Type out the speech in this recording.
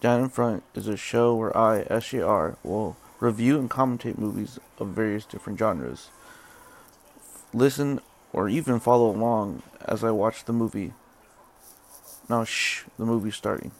Down in Front is a show where I, SJR, will review and commentate movies of various different genres. Listen or even follow along as I watch the movie. Now, shh, the movie's starting.